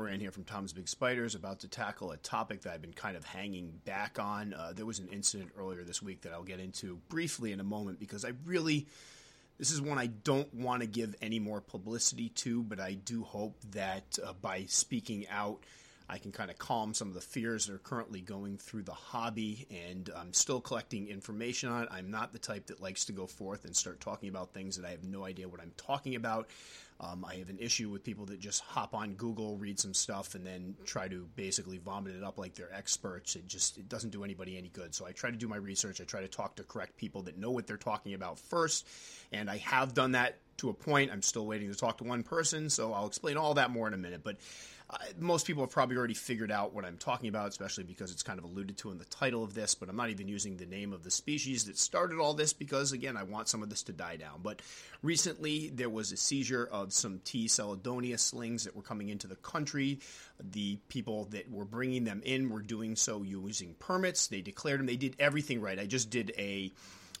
Moran here from Tom's Big Spiders, about to tackle a topic that I've been kind of hanging back on. Uh, there was an incident earlier this week that I'll get into briefly in a moment because I really, this is one I don't want to give any more publicity to, but I do hope that uh, by speaking out, I can kind of calm some of the fears that are currently going through the hobby, and I'm still collecting information on it. I'm not the type that likes to go forth and start talking about things that I have no idea what I'm talking about. Um, I have an issue with people that just hop on Google, read some stuff, and then try to basically vomit it up like they're experts. It just it doesn't do anybody any good. So I try to do my research. I try to talk to correct people that know what they're talking about first, and I have done that to a point. I'm still waiting to talk to one person, so I'll explain all that more in a minute. But uh, most people have probably already figured out what I'm talking about, especially because it's kind of alluded to in the title of this. But I'm not even using the name of the species that started all this because, again, I want some of this to die down. But recently, there was a seizure of some T. seladonia slings that were coming into the country. The people that were bringing them in were doing so using permits. They declared them. They did everything right. I just did a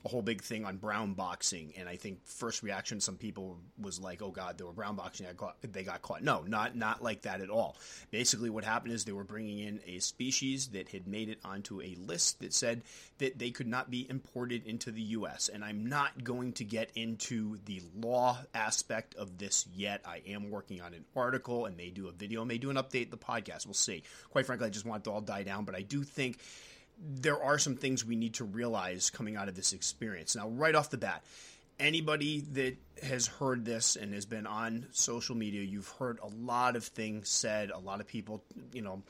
a whole big thing on brown boxing, and I think first reaction some people was like, "Oh God, they were brown boxing. They got caught." No, not not like that at all. Basically, what happened is they were bringing in a species that had made it onto a list that said that they could not be imported into the U.S. And I'm not going to get into the law aspect of this yet. I am working on an article and may do a video, may do an update the podcast. We'll see. Quite frankly, I just want it to all die down, but I do think there are some things we need to realize coming out of this experience. Now, right off the bat, anybody that has heard this and has been on social media, you've heard a lot of things said, a lot of people, you know,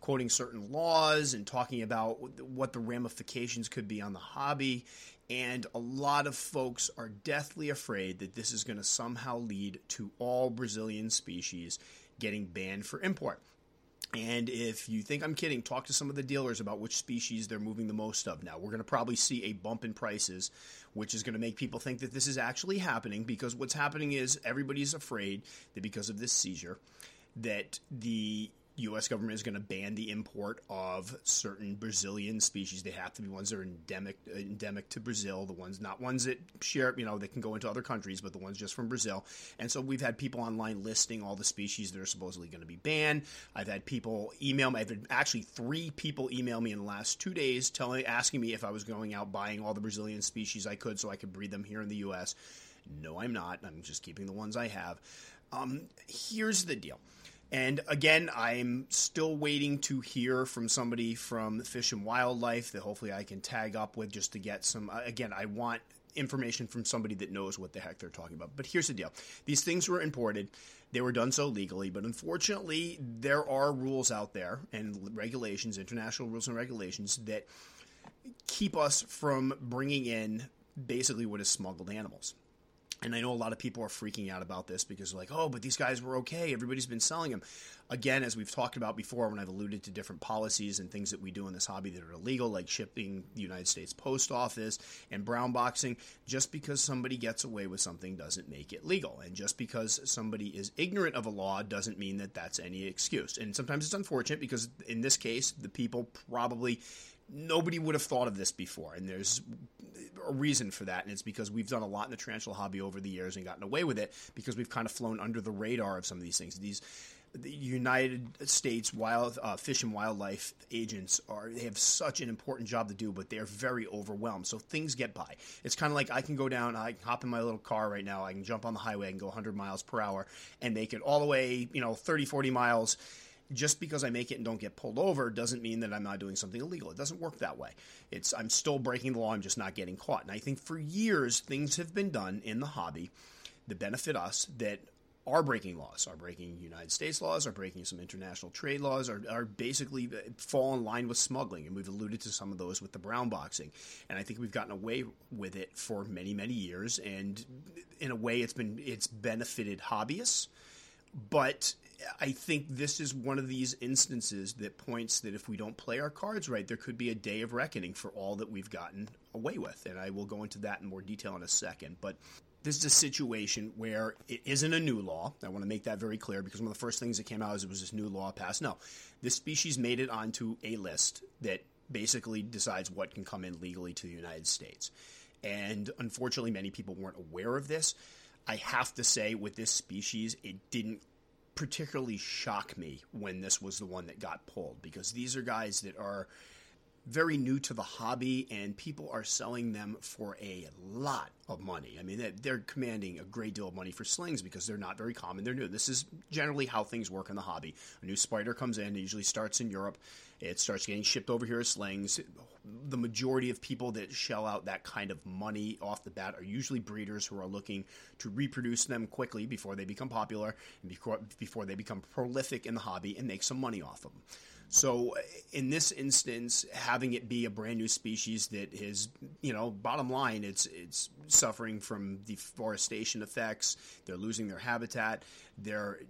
quoting certain laws and talking about what the ramifications could be on the hobby. And a lot of folks are deathly afraid that this is going to somehow lead to all Brazilian species getting banned for import. And if you think I'm kidding, talk to some of the dealers about which species they're moving the most of now. We're going to probably see a bump in prices, which is going to make people think that this is actually happening because what's happening is everybody's afraid that because of this seizure, that the U.S. government is going to ban the import of certain Brazilian species. They have to be ones that are endemic endemic to Brazil. The ones not ones that share, you know, they can go into other countries, but the ones just from Brazil. And so we've had people online listing all the species that are supposedly going to be banned. I've had people email me. I've had actually three people email me in the last two days, telling asking me if I was going out buying all the Brazilian species I could so I could breed them here in the U.S. No, I'm not. I'm just keeping the ones I have. Um, here's the deal and again, I'm still waiting to hear from somebody from Fish and Wildlife that hopefully I can tag up with just to get some. Uh, again, I want information from somebody that knows what the heck they're talking about. But here's the deal these things were imported, they were done so legally, but unfortunately, there are rules out there and regulations, international rules and regulations, that keep us from bringing in basically what is smuggled animals. And I know a lot of people are freaking out about this because they're like, oh, but these guys were okay. Everybody's been selling them. Again, as we've talked about before, when I've alluded to different policies and things that we do in this hobby that are illegal, like shipping the United States Post Office and brown boxing, just because somebody gets away with something doesn't make it legal. And just because somebody is ignorant of a law doesn't mean that that's any excuse. And sometimes it's unfortunate because in this case, the people probably nobody would have thought of this before. And there's a reason for that, and it's because we've done a lot in the tarantula hobby over the years and gotten away with it because we've kind of flown under the radar of some of these things. These the United States Wild uh, Fish and Wildlife agents are they have such an important job to do, but they're very overwhelmed. So things get by. It's kind of like I can go down, I can hop in my little car right now, I can jump on the highway, and go 100 miles per hour, and make it all the way, you know, 30, 40 miles just because I make it and don't get pulled over doesn't mean that I'm not doing something illegal. It doesn't work that way. It's I'm still breaking the law. I'm just not getting caught. And I think for years things have been done in the hobby that benefit us that are breaking laws, are breaking United States laws, are breaking some international trade laws, are, are basically uh, fall in line with smuggling. And we've alluded to some of those with the brown boxing. And I think we've gotten away with it for many, many years. And in a way, it's been it's benefited hobbyists. But I think this is one of these instances that points that if we don't play our cards right, there could be a day of reckoning for all that we've gotten away with. And I will go into that in more detail in a second. But this is a situation where it isn't a new law. I want to make that very clear because one of the first things that came out is it was this new law passed. No, this species made it onto a list that basically decides what can come in legally to the United States. And unfortunately, many people weren't aware of this. I have to say, with this species, it didn't particularly shock me when this was the one that got pulled because these are guys that are very new to the hobby and people are selling them for a lot of money. I mean, they're commanding a great deal of money for slings because they're not very common. They're new. This is generally how things work in the hobby. A new spider comes in, it usually starts in Europe. It starts getting shipped over here as slings. The majority of people that shell out that kind of money off the bat are usually breeders who are looking to reproduce them quickly before they become popular and before, before they become prolific in the hobby and make some money off of them. So in this instance, having it be a brand new species that is, you know, bottom line, it's it's suffering from deforestation effects. They're losing their habitat. They're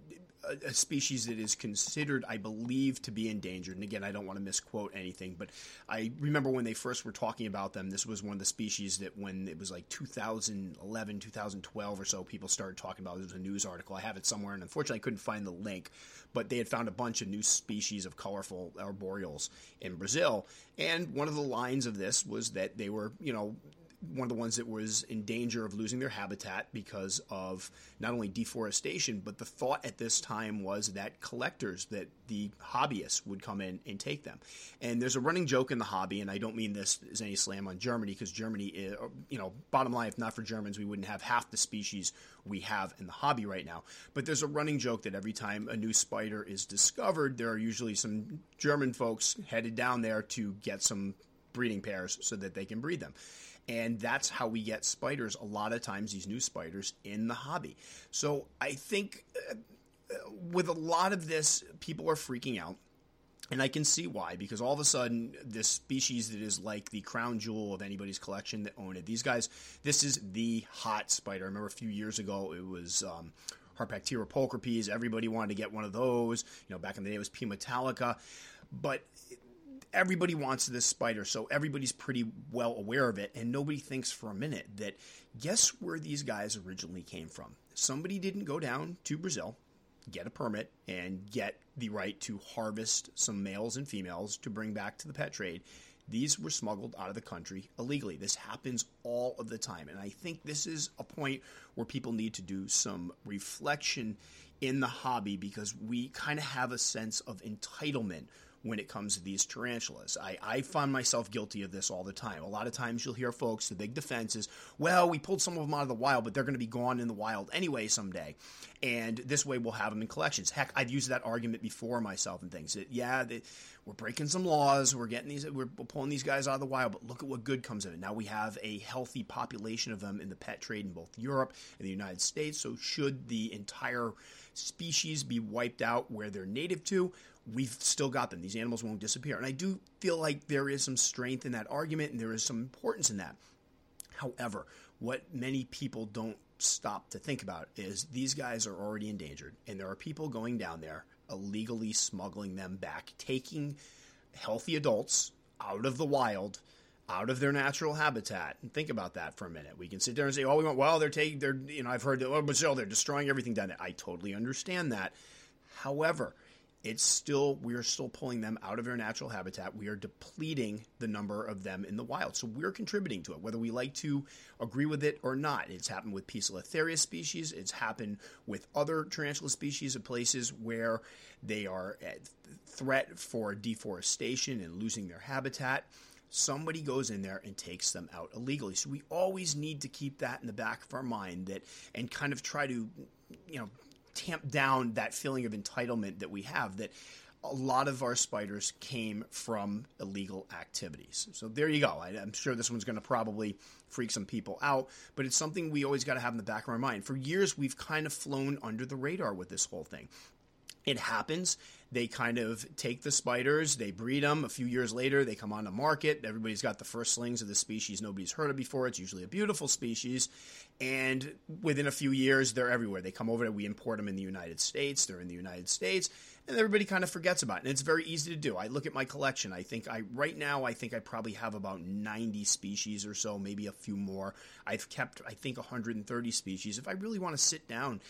a, species that is considered, I believe, to be endangered. And again, I don't want to misquote anything, but I remember when they first were talking about them, this was one of the species that when it was like 2011, 2012 or so, people started talking about. It was a news article. I have it somewhere, and unfortunately, I couldn't find the link. But they had found a bunch of new species of colorful arboreals in Brazil, and one of the lines of this was that they were, you know, one of the ones that was in danger of losing their habitat because of not only deforestation, but the thought at this time was that collectors, that the hobbyists would come in and take them. And there's a running joke in the hobby, and I don't mean this as any slam on Germany, because Germany, is, you know, bottom line, if not for Germans, we wouldn't have half the species we have in the hobby right now. But there's a running joke that every time a new spider is discovered, there are usually some German folks headed down there to get some breeding pairs so that they can breed them. And that's how we get spiders, a lot of times, these new spiders in the hobby. So I think uh, with a lot of this, people are freaking out. And I can see why, because all of a sudden, this species that is like the crown jewel of anybody's collection that own it, these guys, this is the hot spider. I remember a few years ago, it was um, Harpactira pulchripes. Everybody wanted to get one of those. You know, back in the day, it was P. metallica. But everybody wants this spider, so everybody's pretty well aware of it, and nobody thinks for a minute that guess where these guys originally came from? Somebody didn't go down to Brazil, get a permit, and get the right to harvest some males and females to bring back to the pet trade. These were smuggled out of the country illegally. This happens all of the time. And I think this is a point where people need to do some reflection in the hobby because we kind of have a sense of entitlement when it comes to these tarantulas. I, I find myself guilty of this all the time. A lot of times you'll hear folks, the big defense is, well, we pulled some of them out of the wild, but they're going to be gone in the wild anyway someday. And this way we'll have them in collections. Heck, I've used that argument before myself and things. That, yeah, they, we're breaking some laws, we're getting these, we're pulling these guys out of the wild, but look at what good comes of it. Now we have a healthy population of them in the pet trade in both Europe and the United States. So should the entire species be wiped out where they're native to, we've still got them. These animals won't disappear. And I do feel like there is some strength in that argument and there is some importance in that. However, what many people don't stop to think about is these guys are already endangered, and there are people going down there illegally smuggling them back, taking healthy adults out of the wild, out of their natural habitat. And think about that for a minute. We can sit there and say, "Oh, we want well, they're taking, they're you know, I've heard that, oh, Brazil, they're destroying everything down there." I totally understand that. However, it's still we're still pulling them out of their natural habitat. We are depleting the number of them in the wild. So we're contributing to it, whether we like to agree with it or not. It's happened with Poecilotheria species. It's happened with other tarantula species of places where they are at threat for deforestation and losing their habitat. Somebody goes in there and takes them out illegally. So we always need to keep that in the back of our mind that and kind of try to, you know, tamp down that feeling of entitlement that we have that a lot of our spiders came from illegal activities. So there you go. I, am sure this one's going to probably freak some people out, but it's something we always got to have in the back of our mind. For years, we've kind of flown under the radar with this whole thing. It happens. They kind of take the spiders, they breed them. A few years later, they come on the market. Everybody's got the first slings of the species nobody's heard of before. It's usually a beautiful species. And within a few years, they're everywhere. They come over we import them in the United States. They're in the United States. And everybody kind of forgets about it. And it's very easy to do. I look at my collection. I think I, right now, I think I probably have about 90 species or so, maybe a few more. I've kept, I think, 130 species. If I really want to sit down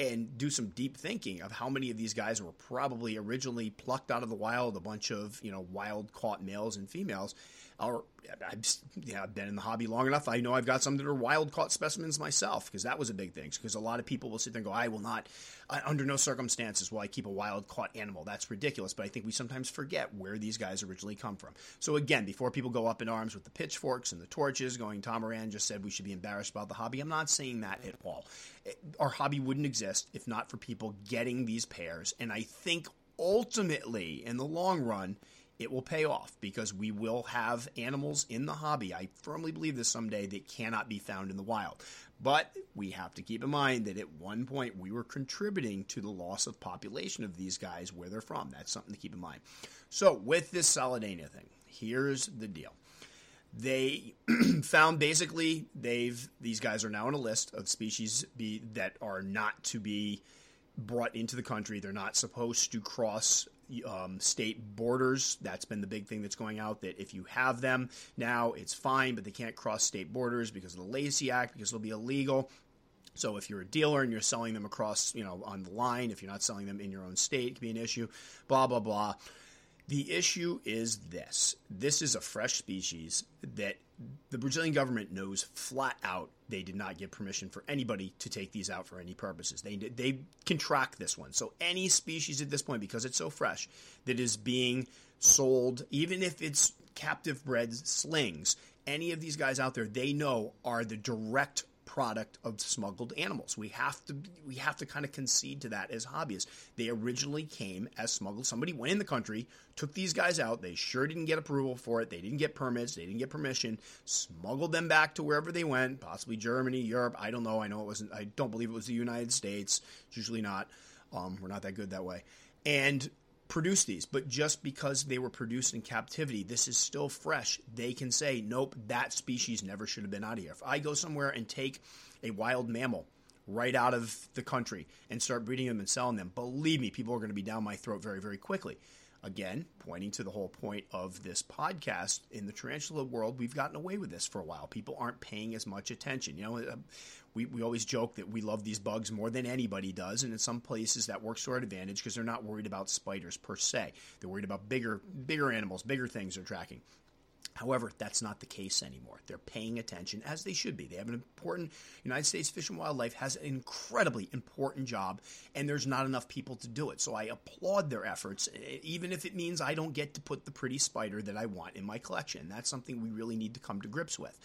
and do some deep thinking of how many of these guys were probably originally plucked out of the wild, a bunch of you know wild caught males and females. Or I've, yeah, I've been in the hobby long enough. I know I've got some that are wild caught specimens myself because that was a big thing. Because a lot of people will sit there and go, I will not, uh, under no circumstances will I keep a wild caught animal. That's ridiculous. But I think we sometimes forget where these guys originally come from. So again, before people go up in arms with the pitchforks and the torches, going, Tom Moran just said we should be embarrassed about the hobby. I'm not saying that at all. Our hobby wouldn't exist if not for people getting these pairs. And I think ultimately, in the long run, it will pay off because we will have animals in the hobby. I firmly believe this someday that cannot be found in the wild. But we have to keep in mind that at one point we were contributing to the loss of population of these guys where they're from. That's something to keep in mind. So, with this seladonia thing, here's the deal. They found basically they've these guys are now on a list of species be, that are not to be brought into the country. They're not supposed to cross um, state borders. That's been the big thing that's going out. That if you have them now, it's fine, but they can't cross state borders because of the Lacey Act, because it'll be illegal. So if you're a dealer and you're selling them across, you know, on the line, if you're not selling them in your own state, it can be an issue. Blah blah blah. The issue is this: this is a fresh species that the Brazilian government knows flat out they did not get permission for anybody to take these out for any purposes. They they can track this one. So any species at this point, because it's so fresh, that is being sold, even if it's captive bred slings, any of these guys out there, they know are the direct product of smuggled animals. We have to we have to kind of concede to that as hobbyists. They originally came as smuggled. Somebody went in the country, took these guys out. They sure didn't get approval for it. They didn't get permits. They didn't get permission. Smuggled them back to wherever they went, possibly Germany, Europe. I don't know. I know it wasn't. I don't believe it was the United States. It's usually not. Um, we're not that good that way. And produce these, but just because they were produced in captivity, this is still fresh. They can say, nope, that species never should have been out of here. If I go somewhere and take a wild mammal right out of the country and start breeding them and selling them, believe me, people are going to be down my throat very, very quickly. Again, pointing to the whole point of this podcast, in the tarantula world, we've gotten away with this for a while. People aren't paying as much attention. You know, uh, we, we always joke that we love these bugs more than anybody does, and in some places that works to our advantage because they're not worried about spiders per se. They're worried about bigger bigger animals, bigger things they're tracking. However, that's not the case anymore. They're paying attention as they should be. They have an important United States Fish and Wildlife has an incredibly important job, and there's not enough people to do it. So I applaud their efforts, even if it means I don't get to put the pretty spider that I want in my collection. That's something we really need to come to grips with.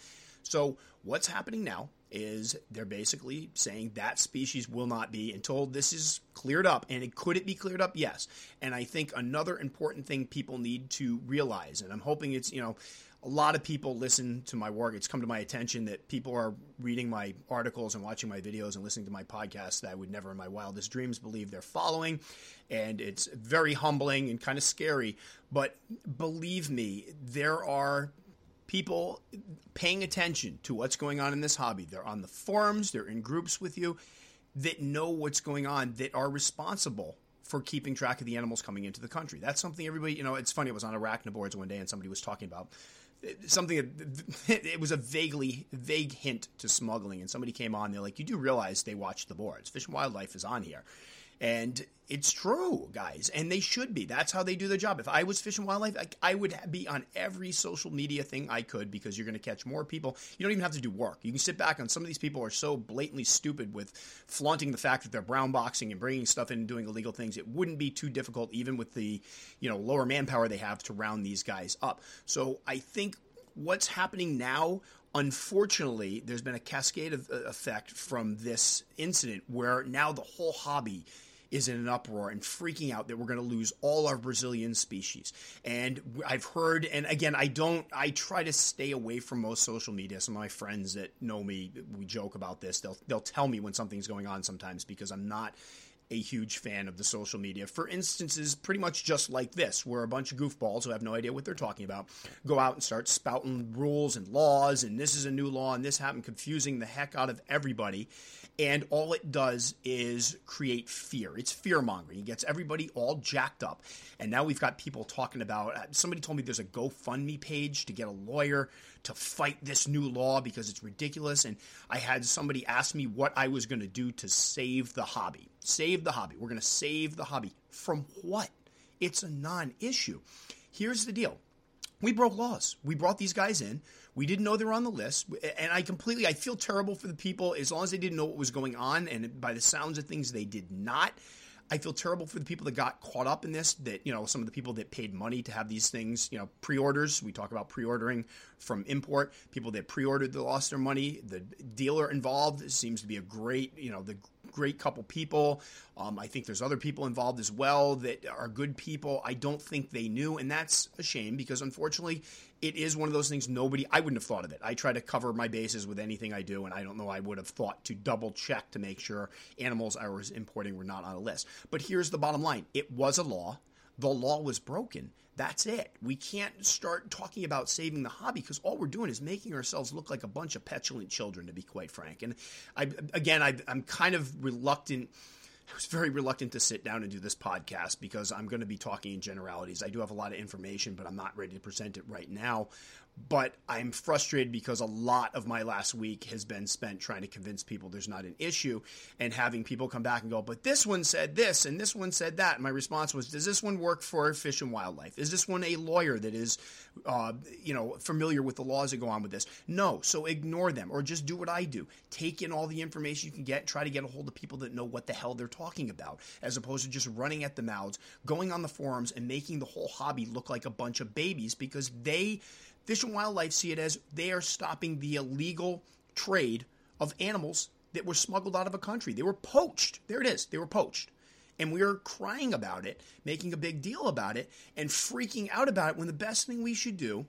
So what's happening now is they're basically saying that species will not be until this is cleared up. And it, could it be cleared up? Yes. And I think another important thing people need to realize, and I'm hoping it's, you know, a lot of people listen to my work. It's come to my attention that people are reading my articles and watching my videos and listening to my podcast that I would never in my wildest dreams believe they're following. And it's very humbling and kind of scary. But believe me, there are people paying attention to what's going on in this hobby. They're on the forums, they're in groups with you that know what's going on, that are responsible for keeping track of the animals coming into the country. That's something everybody, you know, it's funny. I was on arachnoboards one day and somebody was talking about eh, something it was a vaguely vague hint to smuggling and somebody came on they're like you do realize they watch the boards fish and wildlife is on here and it's true, guys, and they should be. That's how they do their job. If I was Fish and Wildlife, I, I would be on every social media thing I could because you're going to catch more people. You don't even have to do work. You can sit back, and some of these people are so blatantly stupid with flaunting the fact that they're brown boxing and bringing stuff in and doing illegal things. It wouldn't be too difficult, even with the you know lower manpower they have, to round these guys up. So I think what's happening now unfortunately, there's been a cascade of uh, effect from this incident where now the whole hobby is in an uproar and freaking out that we're going to lose all our Brazilian species. And I've heard, and again, I don't, I try to stay away from most social media. Some of my friends that know me, we joke about this. They'll they'll tell me when something's going on sometimes because I'm not a huge fan of the social media for instances pretty much just like this, where a bunch of goofballs who have no idea what they're talking about go out and start spouting rules and laws, and this is a new law, and this happened, confusing the heck out of everybody. And all it does is create fear. It's fear mongering. It gets everybody all jacked up. And now we've got people talking about. Uh, somebody told me there's a GoFundMe page to get a lawyer to fight this new law because it's ridiculous. And I had somebody ask me what I was going to do to save the hobby. Save the hobby. We're going to save the hobby. From what? It's a non issue. Here's the deal we broke laws. We brought these guys in. We didn't know they were on the list, and I completely I feel terrible for the people as long as they didn't know what was going on, and by the sounds of things, they did not. I feel terrible for the people that got caught up in this. That you know, some of the people that paid money to have these things, you know, pre-orders. We talk about pre-ordering from import. People that pre-ordered that lost their money. The dealer involved seems to be a great, you know, the great couple people. Um, I think there's other people involved as well that are good people. I don't think they knew, and that's a shame because unfortunately, it is one of those things nobody I wouldn't have thought of it. I try to cover my bases with anything I do, and I don't know I would have thought to double check to make sure animals I was importing were not on a list. But here's the bottom line: it was a law. The law was broken. That's it. We can't start talking about saving the hobby because all we're doing is making ourselves look like a bunch of petulant children, to be quite frank. And I, again, I, I'm kind of reluctant I was very reluctant to sit down and do this podcast because I'm going to be talking in generalities. I do have a lot of information, but I'm not ready to present it right now but I'm frustrated because a lot of my last week has been spent trying to convince people there's not an issue and having people come back and go, but this one said this and this one said that. And my response was, does this one work for Fish and Wildlife? Is this one a lawyer that is, uh, you know, familiar with the laws that go on with this? No. So ignore them or just do what I do. Take in all the information you can get, try to get a hold of people that know what the hell they're talking about, as opposed to just running at the mouths, going on the forums and making the whole hobby look like a bunch of babies because they Fish and Wildlife see it as they are stopping the illegal trade of animals that were smuggled out of a country. They were poached. There it is. They were poached. And we are crying about it, making a big deal about it, and freaking out about it when the best thing we should do,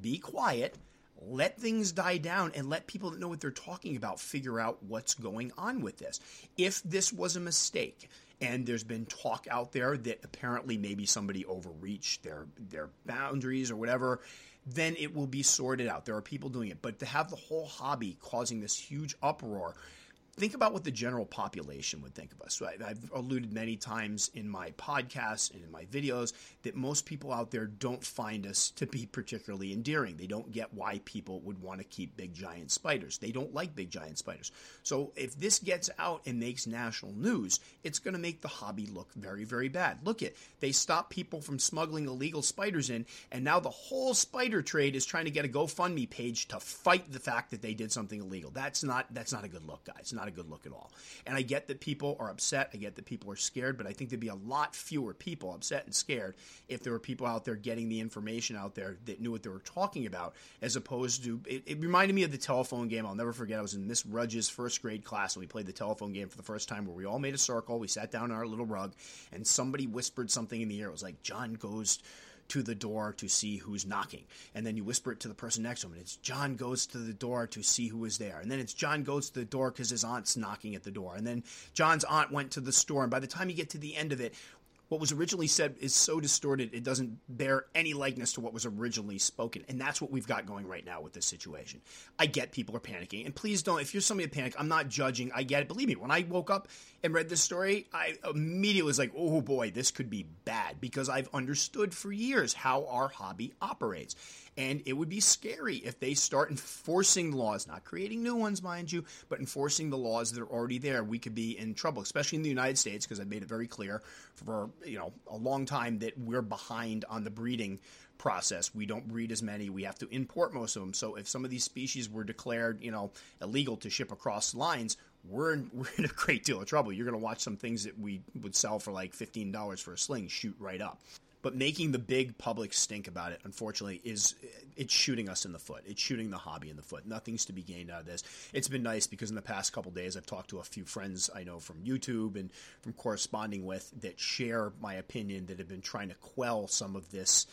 be quiet, let things die down, and let people that know what they're talking about figure out what's going on with this. If this was a mistake, and there's been talk out there that apparently maybe somebody overreached their their boundaries or whatever then it will be sorted out. There are people doing it. But to have the whole hobby causing this huge uproar think about what the general population would think of us. So I, have alluded many times in my podcasts and in my videos that most people out there don't find us to be particularly endearing. They don't get why people would want to keep big giant spiders. They don't like big giant spiders. So if this gets out and makes national news, it's going to make the hobby look very, very bad. Look at they stop people from smuggling illegal spiders in, and now the whole spider trade is trying to get a GoFundMe page to fight the fact that they did something illegal. That's not that's not a good look, guys. Not not a good look at all. And I get that people are upset. I get that people are scared, but I think there'd be a lot fewer people upset and scared if there were people out there getting the information out there that knew what they were talking about, as opposed to it, it reminded me of the telephone game. I'll never forget. I was in Miss Rudge's first grade class and we played the telephone game for the first time where we all made a circle. We sat down on our little rug and somebody whispered something in the air. It was like John goes to the door to see who's knocking. And then you whisper it to the person next to him, and it's John goes to the door to see who is there. And then it's John goes to the door because his aunt's knocking at the door. And then John's aunt went to the store. And by the time you get to the end of it, what was originally said is so distorted it doesn't bear any likeness to what was originally spoken. And that's what we've got going right now with this situation. I get people are panicking. And please don't if you're somebody panic i'm not judging. I get it. Believe me when i woke up and read this story i immediately was like oh boy this could be bad. Because i've understood for years how our hobby operates and it would be scary if they start enforcing laws, not creating new ones, mind you, but enforcing the laws that are already there. We could be in trouble, especially in the United States, because I've made it very clear for you know a long time that we're behind on the breeding process. We don't breed as many. We have to import most of them. So if some of these species were declared, you know, illegal to ship across lines, we're in, we're in a great deal of trouble. You're going to watch some things that we would sell for like $15 for a sling shoot right up but making the big public stink about it unfortunately is it's shooting us in the foot. It's shooting the hobby in the foot. Nothing's to be gained out of this. It's been nice because in the past couple days i've talked to a few friends i know from youtube and from corresponding with that share my opinion that have been trying to quell some of this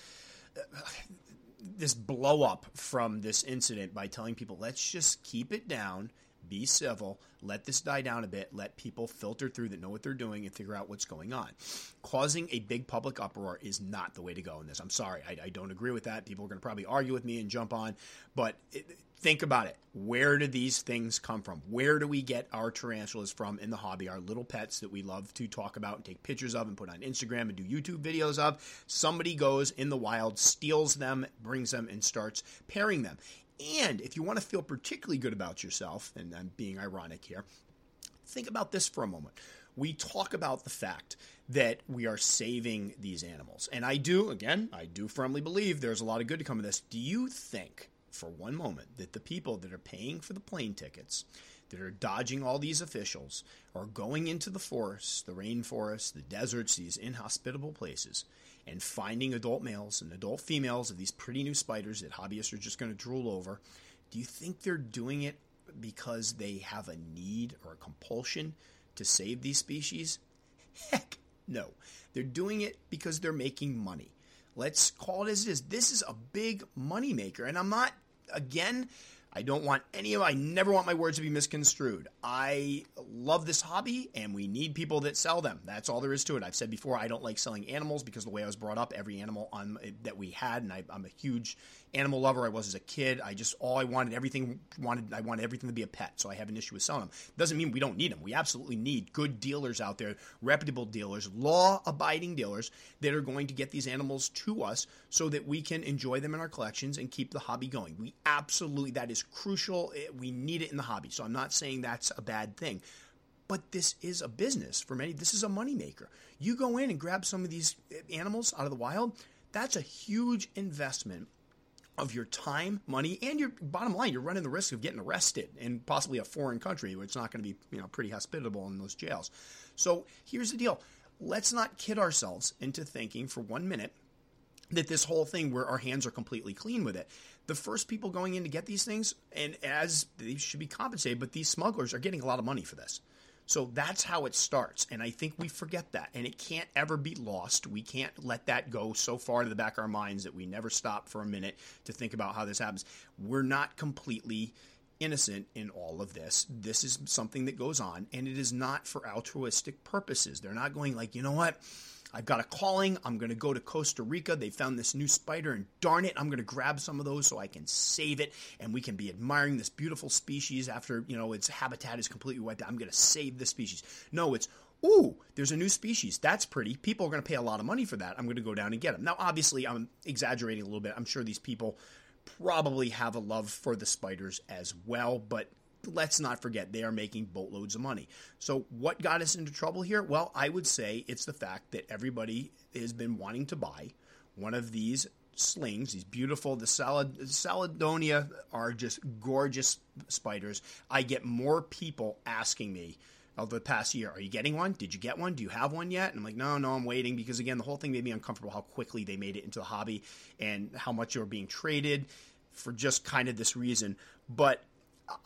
this blow up from this incident by telling people let's just keep it down be civil, let this die down a bit, let people filter through that know what they're doing and figure out what's going on. Causing a big public uproar is not the way to go in this. I'm sorry, I, I don't agree with that. People are going to probably argue with me and jump on, but it, think about it. Where do these things come from? Where do we get our tarantulas from in the hobby? Our little pets that we love to talk about and take pictures of and put on Instagram and do YouTube videos of. Somebody goes in the wild, steals them, brings them, and starts pairing them. And if you want to feel particularly good about yourself, and I'm being ironic here, think about this for a moment. we talk about the fact that we are saving these animals. And I do, again, I do firmly believe there's a lot of good to come of this. Do you think, for one moment, that the people that are paying for the plane tickets, that are dodging all these officials, are going into the forests, the rainforests, the deserts, these inhospitable places, and finding adult males and adult females of these pretty new spiders that hobbyists are just going to drool over? Do you think they're doing it because they have a need or a compulsion to save these species? Heck no. They're doing it because they're making money. Let's call it as it is. This is a big moneymaker. And I'm not, again, I don't want any of I never want my words to be misconstrued. I love this hobby and we need people that sell them. That's all there is to it. I've said before I don't like selling animals because the way I was brought up, every animal on that we had and I, I'm a huge animal lover I was as a kid. I just all I wanted everything wanted I wanted everything to be a pet. So I have an issue with selling them. Doesn't mean we don't need them. We absolutely need good dealers out there, reputable dealers, law-abiding dealers that are going to get these animals to us so that we can enjoy them in our collections and keep the hobby going. We absolutely that is crucial. Eh, we need it in the hobby. So I'm not saying that's a bad thing. But this is a business for many. This is a moneymaker. You go in and grab some of these eh, animals out of the wild, that's a huge investment of your time, money, and your bottom line, you're running the risk of getting arrested in possibly a foreign country where it's not going to be, you know, pretty hospitable in those jails. So here's the deal. Let's not kid ourselves into thinking for one minute that this whole thing where our hands are completely clean with it. The first people going in to get these things, and as they should be compensated, but these smugglers are getting a lot of money for this. So that's how it starts. And I think we forget that. And it can't ever be lost. We can't let that go so far to the back of our minds that we never stop for a minute to think about how this happens. We're not completely innocent in all of this. This is something that goes on, and it is not for altruistic purposes. They're not going like, you know what? I've got a calling. I'm going to go to Costa Rica. They found this new spider, and darn it, I'm going to grab some of those so I can save it, and we can be admiring this beautiful species after you know its habitat is completely wiped out. I'm going to save the species. No, it's ooh, there's a new species. That's pretty. People are going to pay a lot of money for that. I'm going to go down and get them. Now, obviously, I'm exaggerating a little bit. I'm sure these people probably have a love for the spiders as well, but let's not forget they are making boatloads of money. So, what got us into trouble here? Well, I would say it's the fact that everybody has been wanting to buy one of these slings, these beautiful, the salad, Caledonia are just gorgeous spiders. I get more people asking me over the past year, are you getting one? Did you get one? Do you have one yet? And I'm like, no, no, I'm waiting because again, the whole thing made me uncomfortable how quickly they made it into the hobby and how much they were being traded for just kind of this reason. But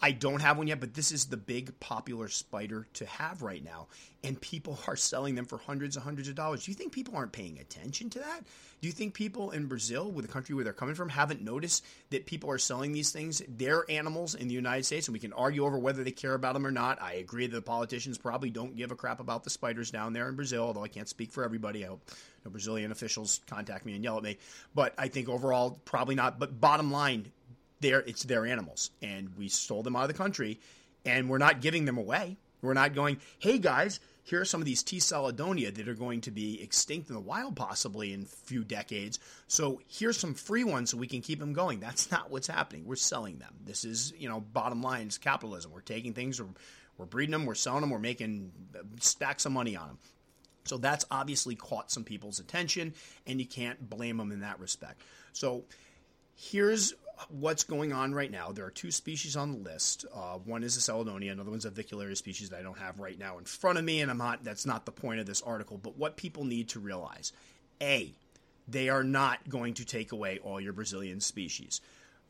I don't have one yet, but this is the big popular spider to have right now. And people are selling them for hundreds and hundreds of dollars. Do you think people aren't paying attention to that? Do you think people in Brazil, with the country where they're coming from, haven't noticed that people are selling these things, their animals in the United States? And we can argue over whether they care about them or not. I agree that the politicians probably don't give a crap about the spiders down there in Brazil, although I can't speak for everybody. I hope no Brazilian officials contact me and yell at me. But I think overall, probably not. But bottom line, their it's their animals, and we stole them out of the country, and we're not giving them away. We're not going, hey guys, here are some of these T. seladonia that are going to be extinct in the wild possibly in a few decades. So here's some free ones so we can keep them going. That's not what's happening. We're selling them. This is, you know, bottom line is capitalism. We're taking things, we're, we're breeding them, we're selling them, we're making uh, stacks of money on them. So that's obviously caught some people's attention, and you can't blame them in that respect. So here's what's going on right now. There are two species on the list. Uh, one is a seladonia, another one's Avicularia species that I don't have right now in front of me, and I'm not. That's not the point of this article. But what people need to realize: a, they are not going to take away all your Brazilian species.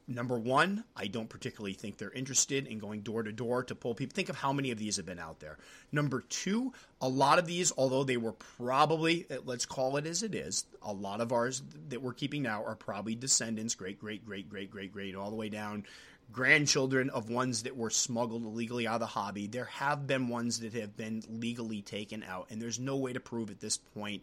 Number one, I don't particularly think they're interested in going door to door to pull people. Think of how many of these have been out there. Number two, a lot of these, although they were probably, eh, let's call it as it is, a lot of ours that we're keeping now are probably descendants, great, great, great, great, great, great, all the way down, grandchildren of ones that were smuggled illegally out of the hobby. There have been ones that have been legally taken out, and there's no way to prove at this point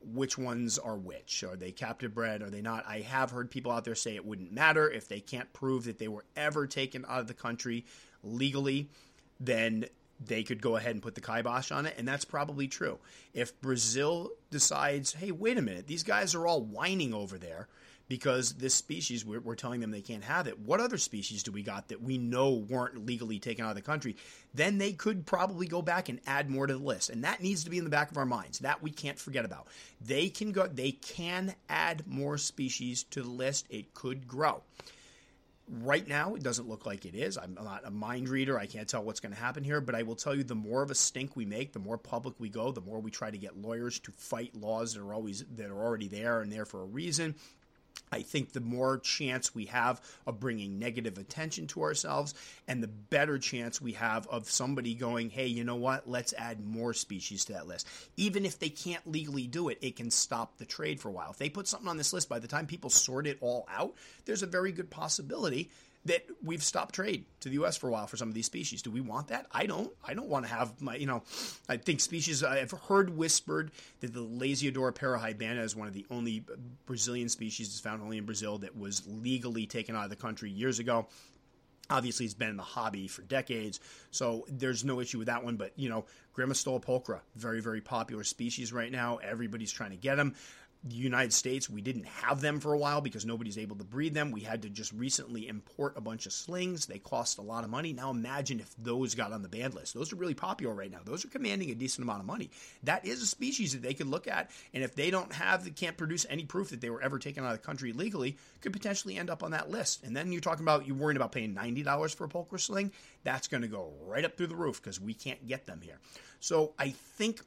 which ones are which. Are they captive bred? Are they not? I have heard people out there say it wouldn't matter if they can't prove that they were ever taken out of the country legally, then they could go ahead and put the kibosh on it. And that's probably true. If Brazil decides, hey, wait a minute, these guys are all whining over there because this species we're, we're, telling them they can't have it. What other species do we got that we know weren't legally taken out of the country? Then they could probably go back and add more to the list. And that needs to be in the back of our minds that we can't forget about. They can go they can add more species to the list. It could grow. Right now, it doesn't look like it is. I'm not a mind reader. I can't tell what's going to happen here, but I will tell you the more of a stink we make, the more public we go, the more we try to get lawyers to fight laws that are always that are already there and there for a reason. I think the more chance we have of bringing negative attention to ourselves, and the better chance we have of somebody going, hey, you know what? Let's add more species to that list. Even if they can't legally do it, it can stop the trade for a while. If they put something on this list, by the time people sort it all out, there's a very good possibility that we've stopped trade to the U.S. for a while for some of these species. Do we want that? I don't. I don't want to have my, you know, I think species, I've heard whispered that the Lasiodora parahybana is one of the only Brazilian species that's found only in Brazil that was legally taken out of the country years ago. Obviously, it's been in the hobby for decades, so there's no issue with that one. But, you know, Grammostola pulchra, very, very popular species right now. Everybody's trying to get them the United States, we didn't have them for a while because nobody's able to breed them. We had to just recently import a bunch of slings. They cost a lot of money. Now imagine if those got on the banned list. Those are really popular right now. Those are commanding a decent amount of money. That is a species that they could look at, and if they don't have, they can't produce any proof that they were ever taken out of the country legally, could potentially end up on that list. And then you're talking about you're worried about paying ninety dollars for a pulchra sling. That's going to go right up through the roof because we can't get them here. So I think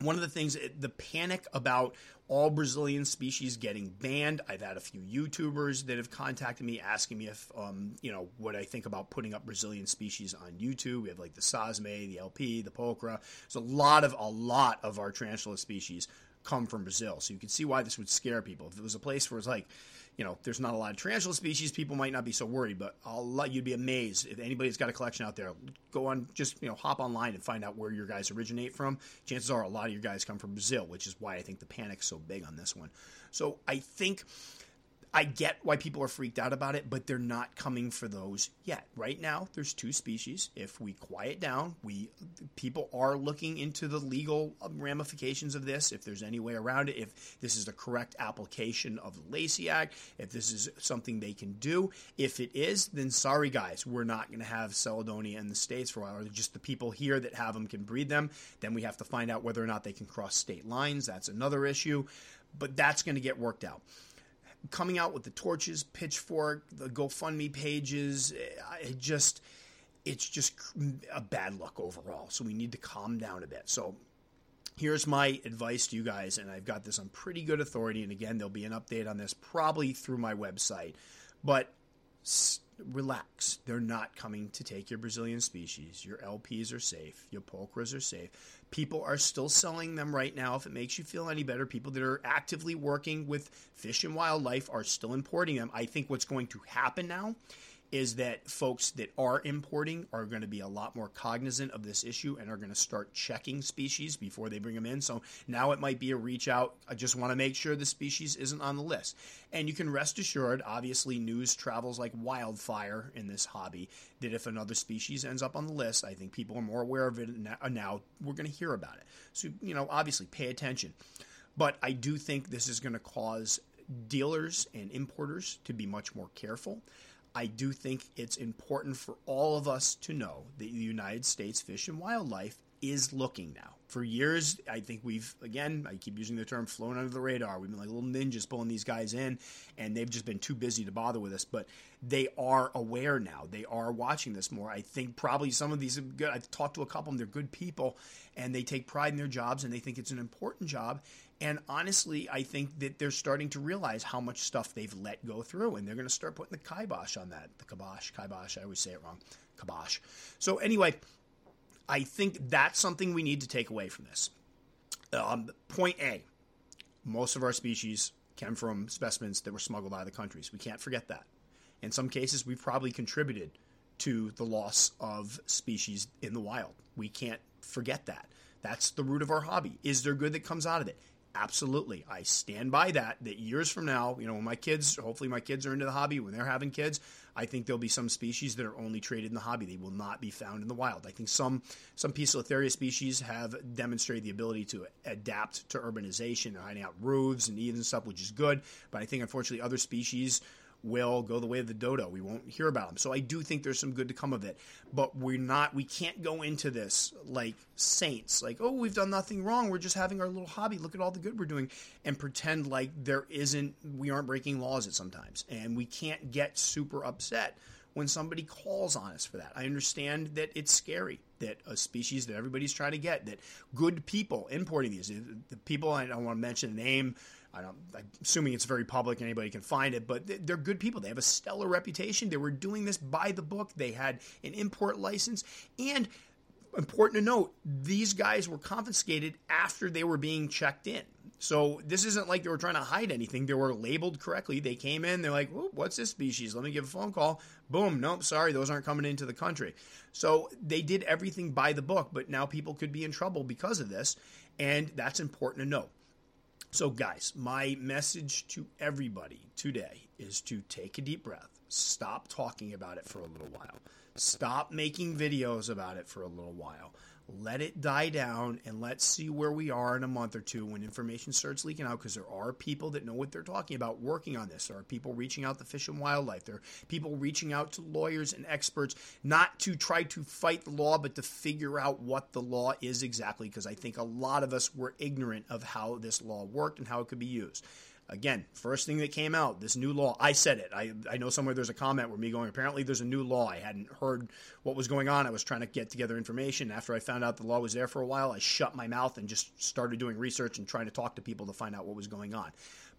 one of the things, the panic about all Brazilian species getting banned. I've had a few YouTubers that have contacted me asking me if, um, you know, what I think about putting up Brazilian species on YouTube. We have like the sazimai, the LP, the Pulchra. There's a lot of a lot of our tarantula species come from Brazil, so you can see why this would scare people. If it was a place where it's like you know, there's not a lot of tarantula species, people might not be so worried, but I'll let you'd be amazed if anybody's got a collection out there. Go on, just you know, hop online and find out where your guys originate from. Chances are a lot of your guys come from Brazil, which is why I think the panic's so big on this one. So I think I get why people are freaked out about it, but they're not coming for those yet. Right now, there's two species. If we quiet down, we people are looking into the legal um, ramifications of this. If there's any way around it, if this is the correct application of the Lacey Act, if this is something they can do. If it is, then sorry guys, we're not going to have seladonia in the states for a while. Or just the people here that have them can breed them. Then we have to find out whether or not they can cross state lines. That's another issue, but that's going to get worked out coming out with the torches, pitchfork, the GoFundMe pages, eh, it just it's just a bad luck overall. So we need to calm down a bit. So here's my advice to you guys, and I've got this on pretty good authority. And again, there'll be an update on this probably through my website. But relax. They're not coming to take your Brazilian species. Your LPs are safe. Your pulchras are safe. People are still selling them right now. If it makes you feel any better, people that are actively working with fish and wildlife are still importing them. I think what's going to happen now is that folks that are importing are going to be a lot more cognizant of this issue and are going to start checking species before they bring them in. So now it might be a reach out. I just want to make sure the species isn't on the list. And you can rest assured, obviously, news travels like wildfire in this hobby, that if another species ends up on the list, I think people are more aware of it uh, now. We're going to hear about it. So, you know, obviously pay attention. But I do think this is going to cause dealers and importers to be much more careful. I do think it's important for all of us to know that the United States Fish and Wildlife is looking now. For years, I think we've, again, I keep using the term flown under the radar. We've been like little ninjas pulling these guys in, and they've just been too busy to bother with us. But they are aware now. They are watching this more. I think probably some of these good. I've talked to a couple of them. They're good people, and they take pride in their jobs, and they think it's an important job. And honestly, I think that they're starting to realize how much stuff they've let go through, and they're going to start putting the kibosh on that. The kibosh, kibosh. I always say it wrong. Kibosh. So anyway, I think that's something we need to take away from this. Um, point A: most of our species came from specimens that were smuggled out of the countries. We can't forget that. In some cases, we've probably contributed to the loss of species in the wild. We can't forget that. That's the root of our hobby. Is there good that comes out of it? Absolutely. I stand by that, that years from now, you know, when my kids, hopefully my kids are into the hobby, when they're having kids, I think there'll be some species that are only traded in the hobby. They will not be found in the wild. I think some some Poecilotheria species have demonstrated the ability to adapt to urbanization. Hiding out roofs and eaves and stuff, which is good. But I think unfortunately other species will go the way of the dodo. We won't hear about them. So I do think there's some good to come of it. But we're not, we can't go into this like saints, like, oh, we've done nothing wrong. We're just having our little hobby. Look at all the good we're doing and pretend like there isn't, we aren't breaking laws at sometimes. And we can't get super upset when somebody calls on us for that. I understand that it's scary that a species that everybody's trying to get, that good people importing these, the people, I don't want to mention the name, I don't, I'm assuming it's very public, anybody can find it, but they're good people. They have a stellar reputation. They were doing this by the book. They had an import license. And important to note, these guys were confiscated after they were being checked in. So this isn't like they were trying to hide anything. They were labeled correctly. They came in, they're like, what's this species? Let me give a phone call. Boom, nope, sorry, those aren't coming into the country. So they did everything by the book, but now people could be in trouble because of this. And that's important to know. So, guys, my message to everybody today is to take a deep breath, stop talking about it for a little while, stop making videos about it for a little while let it die down and let's see where we are in a month or two when information starts leaking out because there are people that know what they're talking about working on this. There are people reaching out to Fish and Wildlife. There are people reaching out to lawyers and experts not to try to fight the law but to figure out what the law is exactly because I think a lot of us were ignorant of how this law worked and how it could be used. Again, first thing that came out, this new law. I said it. I, I know somewhere there's a comment where me going, apparently there's a new law. I hadn't heard what was going on. I was trying to get together information. After I found out the law was there for a while, I shut my mouth and just started doing research and trying to talk to people to find out what was going on.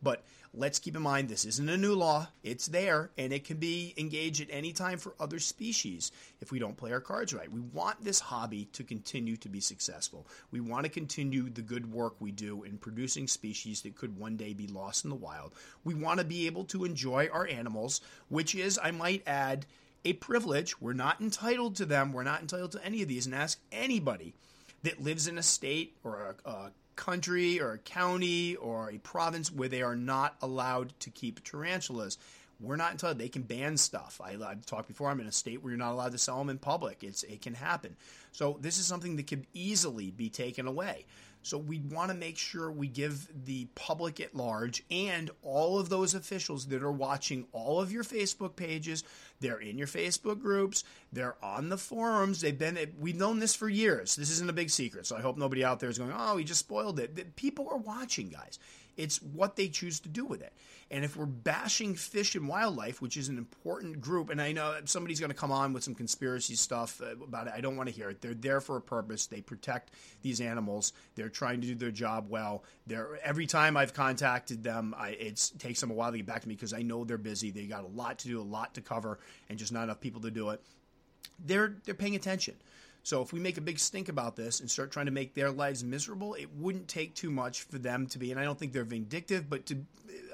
But let's keep in mind this isn't a new law. It's there and it can be engaged at any time for other species if we don't play our cards right. We want this hobby to continue to be successful. We want to continue the good work we do in producing species that could one day be lost in the wild. We want to be able to enjoy our animals, which is, I might add, a privilege. We're not entitled to them. We're not entitled to any of these. And ask anybody that lives in a state or a, a country or a county or a province where they are not allowed to keep tarantulas. We're not entitled. They can ban stuff. I, have talked before. I'm in a state where you're not allowed to sell them in public. It's it can happen. So this is something that could easily be taken away. So we want to make sure we give the public at large and all of those officials that are watching all of your Facebook pages, they're in your Facebook groups, they're on the forums. They've been we've known this for years. This isn't a big secret. So I hope nobody out there is going, "Oh, he just spoiled it." People are watching, guys. It's what they choose to do with it. And if we're bashing fish and wildlife, which is an important group, and I know somebody's going to come on with some conspiracy stuff uh, about it, I don't want to hear it. They're there for a purpose. They protect these animals. They're trying to do their job well. They're every time I've contacted them, it takes them a while to get back to me because I know they're busy. They got a lot to do, a lot to cover, and just not enough people to do it. They're they're paying attention. So if we make a big stink about this and start trying to make their lives miserable, it wouldn't take too much for them to be. And I don't think they're vindictive, but to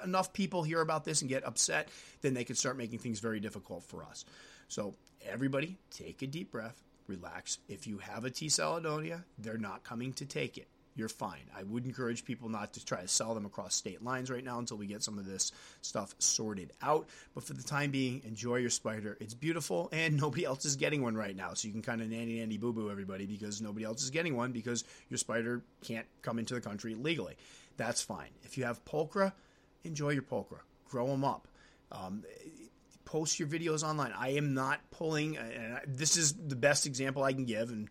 enough people hear about this and get upset, then they could start making things very difficult for us. So everybody, take a deep breath, relax. If you have a T. seladonia, they're not coming to take it you're fine. I would encourage people not to try to sell them across state lines right now until we get some of this stuff sorted out. But for the time being, enjoy your spider. It's beautiful, and nobody else is getting one right now. So you can kind of nanny nanny boo boo everybody because nobody else is getting one because your spider can't come into the country legally. That's fine. If you have pulchra, enjoy your pulchra. Grow them up. Um, post your videos online. I am not pulling, and this is the best example I can give, and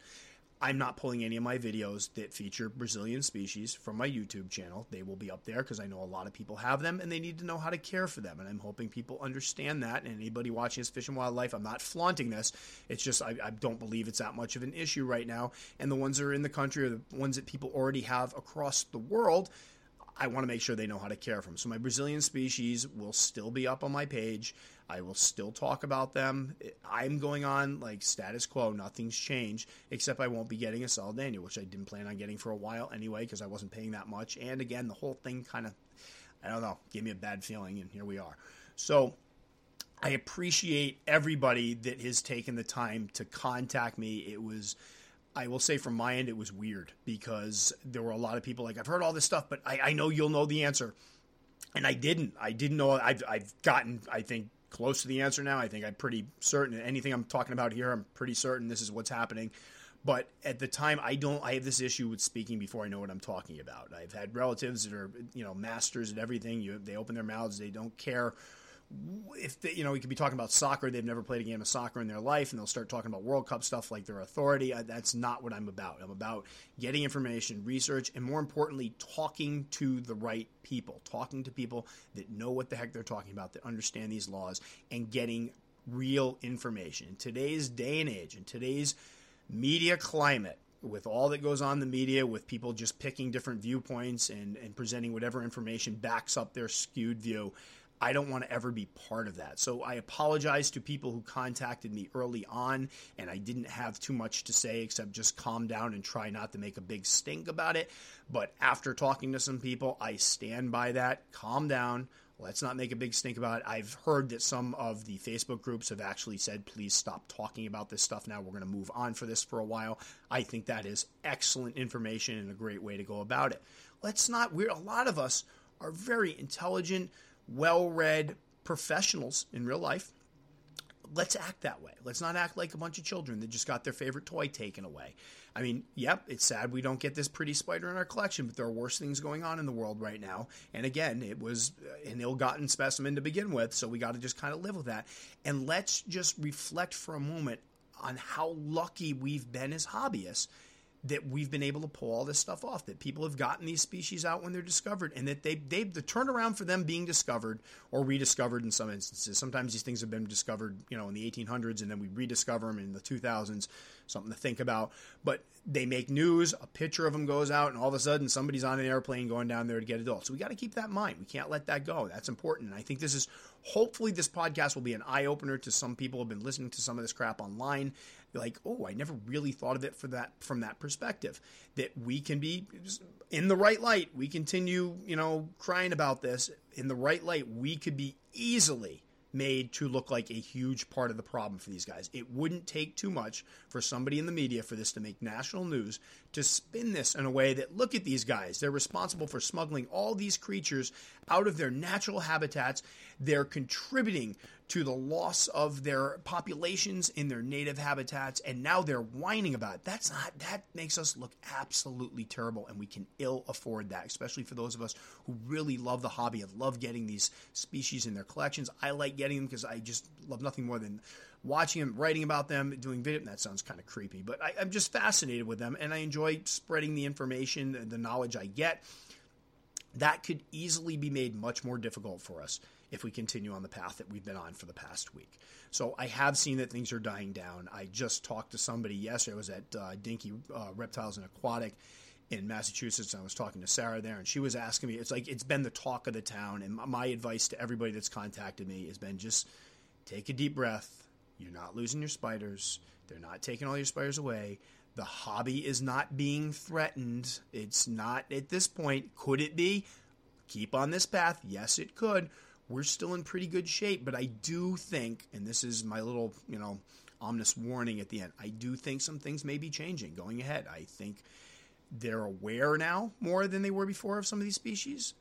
I'm not pulling any of my videos that feature Brazilian species from my YouTube channel. They will be up there because I know a lot of people have them and they need to know how to care for them. And I'm hoping people understand that. And anybody watching this Fish and Wildlife, I'm not flaunting this. It's just I, I don't believe it's that much of an issue right now. And the ones that are in the country are the ones that people already have across the world. I want to make sure they know how to care for them. So my Brazilian species will still be up on my page. I will still talk about them. I'm going on like status quo. Nothing's changed, except I won't be getting a seladonia, which I didn't plan on getting for a while anyway, because I wasn't paying that much. And again, the whole thing kind of, I don't know, gave me a bad feeling, and here we are. So I appreciate everybody that has taken the time to contact me. It was I will say from my end, it was weird because there were a lot of people like, I've heard all this stuff, but I, I know you'll know the answer. And I didn't. I didn't know. I've, I've gotten, I think, close to the answer now. I think I'm pretty certain. Anything I'm talking about here, I'm pretty certain this is what's happening. But at the time, I don't. I have this issue with speaking before I know what I'm talking about. I've had relatives that are, you know, masters at everything. You, they open their mouths. They don't care if they, you know we could be talking about soccer they've never played a game of soccer in their life and they'll start talking about world cup stuff like their authority that's not what i'm about. I'm about getting information research and more importantly talking to the right people talking to people that know what the heck they're talking about that understand these laws and getting real information. In today's day and age in today's media climate with all that goes on in the media, with people just picking different viewpoints and, and presenting whatever information backs up their skewed view, I don't want to ever be part of that. So I apologize to people who contacted me early on and I didn't have too much to say except just calm down and try not to make a big stink about it. But after talking to some people, I stand by that. Calm down. Let's not make a big stink about it. I've heard that some of the Facebook groups have actually said, please stop talking about this stuff now. We're going to move on for this for a while. I think that is excellent information and a great way to go about it. Let's not, we're, a lot of us are very intelligent well read professionals in real life. Let's act that way. Let's not act like a bunch of children that just got their favorite toy taken away. I mean, yep, it's sad we don't get this pretty spider in our collection, but there are worse things going on in the world right now. And again, it was an ill gotten specimen to begin with, so we got to just kind of live with that. And let's just reflect for a moment on how lucky we've been as hobbyists that we've been able to pull all this stuff off. That people have gotten these species out when they're discovered, and that they they the turnaround for them being discovered or rediscovered in some instances. Sometimes these things have been discovered, you know, in the 1800s, and then we rediscover them in the 2000s. Something to think about. But they make news. A picture of them goes out, and all of a sudden somebody's on an airplane going down there to get adults. So we got to keep that in mind. We can't let that go. That's important. And I think this is hopefully this podcast will be an eye opener to some people who have been listening to some of this crap online like, oh, I never really thought of it for that from that perspective. That we can be in the right light. We continue, you know, crying about this in the right light. We could be easily made to look like a huge part of the problem for these guys. It wouldn't take too much for somebody in the media for this to make national news to spin this in a way that look at these guys. They're responsible for smuggling all these creatures out of their natural habitats. They're contributing to the loss of their populations in their native habitats and now they're whining about it. That's not that makes us look absolutely terrible and we can ill afford that, especially for those of us who really love the hobby and love getting these species in their collections. I like getting them because I just love nothing more than watching them, writing about them, doing video. That sounds kind of creepy, but I, I'm just fascinated with them and I enjoy spreading the information, the knowledge I get. That could easily be made much more difficult for us if we continue on the path that we've been on for the past week. So I have seen that things are dying down. I just talked to somebody yesterday. I was at uh, Dinky uh, Reptiles and Aquatic in Massachusetts. I was talking to Sarah there, and she was asking me. It's like it's been the talk of the town, and my advice to everybody that's contacted me has been just take a deep breath. You're not losing your spiders. They're not taking all your spiders away. The hobby is not being threatened. It's not at this point. Could it be? Keep on this path. Yes, it could we're still in pretty good shape. But I do think, and this is my little, you know, ominous warning at the end, I do think some things may be changing going ahead. I think they're aware now more than they were before of some of these species.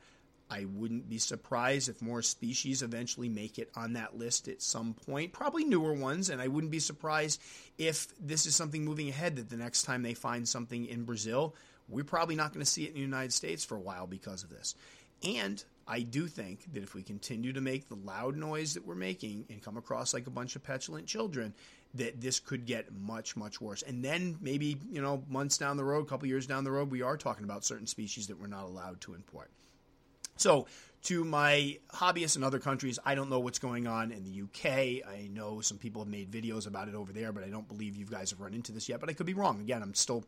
I wouldn't be surprised if more species eventually make it on that list at some point, probably newer ones, and I wouldn't be surprised if this is something moving ahead that the next time they find something in Brazil, we're probably not going to see it in the United States for a while because of this. And I do think that if we continue to make the loud noise that we're making and come across like a bunch of petulant children, that this could get much, much worse. And then maybe, you know, months down the road, a couple years down the road, we are talking about certain species that we're not allowed to import. So, to my hobbyists in other countries, I don't know what's going on in the UK. I know some people have made videos about it over there, but I don't believe you guys have run into this yet. But I could be wrong. Again, I'm still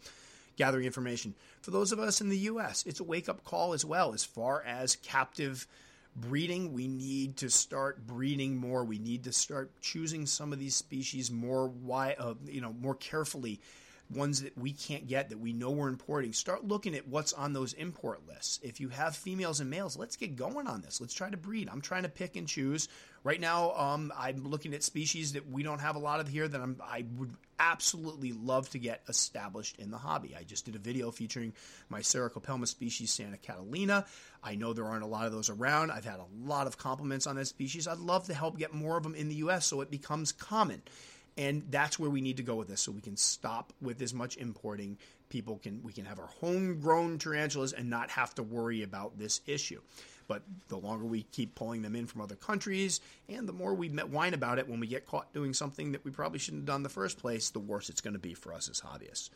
gathering information. For those of us in the U.S., it's a wake up call as well. As far as captive breeding, we need to start breeding more. We need to start choosing some of these species more, why, uh, you know, more carefully ones that we can't get that we know we're importing, start looking at what's on those import lists. If you have females and males, let's get going on this. Let's try to breed. I'm trying to pick and choose. Right now, um, I'm looking at species that we don't have a lot of here that I'm, I would absolutely love to get established in the hobby. I just did a video featuring my Sericopelma species, Santa Catalina. I know there aren't a lot of those around. I've had a lot of compliments on that species. I'd love to help get more of them in the U.S. so it becomes common. And that's where we need to go with this so we can stop with as much importing. People can we can have our homegrown tarantulas and not have to worry about this issue. But the longer we keep pulling them in from other countries, and the more we whine about it when we get caught doing something that we probably shouldn't have done in the first place, the worse it's going to be for us as hobbyists.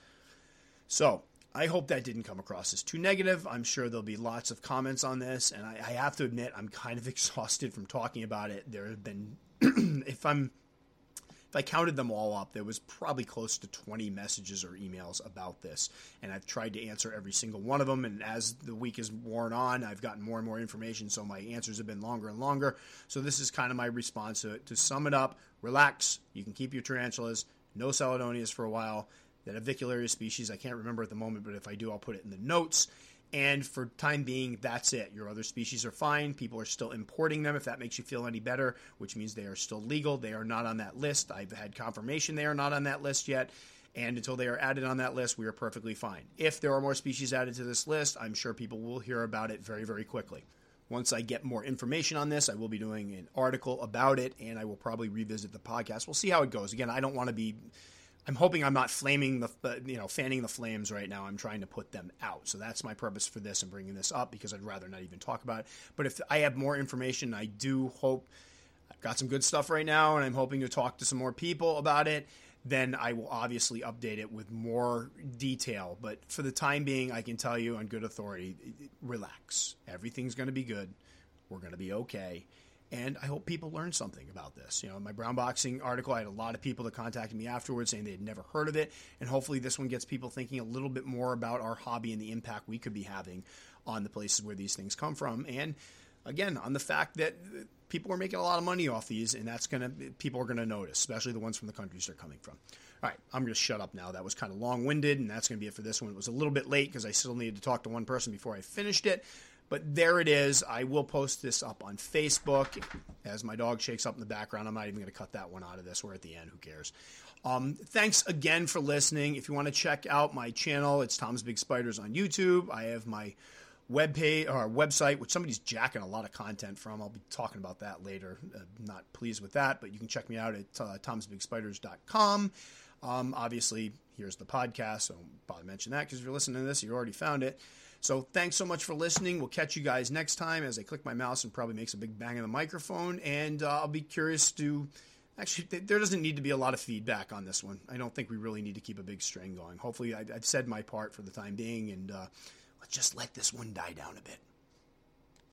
So I hope that didn't come across as too negative. I'm sure there'll be lots of comments on this, and I, I have to admit I'm kind of exhausted from talking about it. There have been, if I'm if I counted them all up, there was probably close to 20 messages or emails about this. And I've tried to answer every single one of them. And as the week has worn on, I've gotten more and more information. So my answers have been longer and longer. So this is kind of my response to it. To sum it up, relax. You can keep your tarantulas. No seladonias for a while. That avicularia species, I can't remember at the moment, but if I do, I'll put it in the notes. And for time being, that's it. Your other species are fine. People are still importing them if that makes you feel any better, which means they are still legal. They are not on that list. I've had confirmation they are not on that list yet. And until they are added on that list, we are perfectly fine. If there are more species added to this list, I'm sure people will hear about it very, very quickly. Once I get more information on this, I will be doing an article about it and I will probably revisit the podcast. We'll see how it goes. Again, I don't want to be I'm hoping I'm not flaming the, you know, fanning the flames right now. I'm trying to put them out. So that's my purpose for this and bringing this up because I'd rather not even talk about it. But if I have more information, I do hope I've got some good stuff right now and I'm hoping to talk to some more people about it. Then I will obviously update it with more detail. But for the time being, I can tell you on good authority relax. Everything's going to be good. We're going to be okay and I hope people learn something about this. You know, in my brown boxing article, I had a lot of people that contacted me afterwards saying they had never heard of it, and hopefully this one gets people thinking a little bit more about our hobby and the impact we could be having on the places where these things come from, and again on the fact that people are making a lot of money off these, and that's gonna people are gonna notice, especially the ones from the countries they're coming from. All right, I'm to shut up now. That was kind of long winded, and that's going to be it for this one. It was a little bit late because I still needed to talk to one person before I finished it. But there it is. I will post this up on Facebook as my dog shakes up in the background. I'm not even going to cut that one out of this. We're at the end. Who cares? Um, thanks again for listening. If you want to check out my channel, it's Tom's Big Spiders on YouTube. I have my web page or website, which somebody's jacking a lot of content from. I'll be talking about that later. Uh, not pleased with that, but you can check me out at uh, tomsbigspiders.com. Um, obviously, here's the podcast, so I'll mention that because if you're listening to this, you already found it. So thanks so much for listening. We'll catch you guys next time as I click my mouse and probably makes a big bang on the microphone. And uh, I'll be curious to. Actually, there doesn't need to be a lot of feedback on this one. I don't think we really need to keep a big string going. Hopefully, I've said my part for the time being, and uh, let's just let this one die down a bit.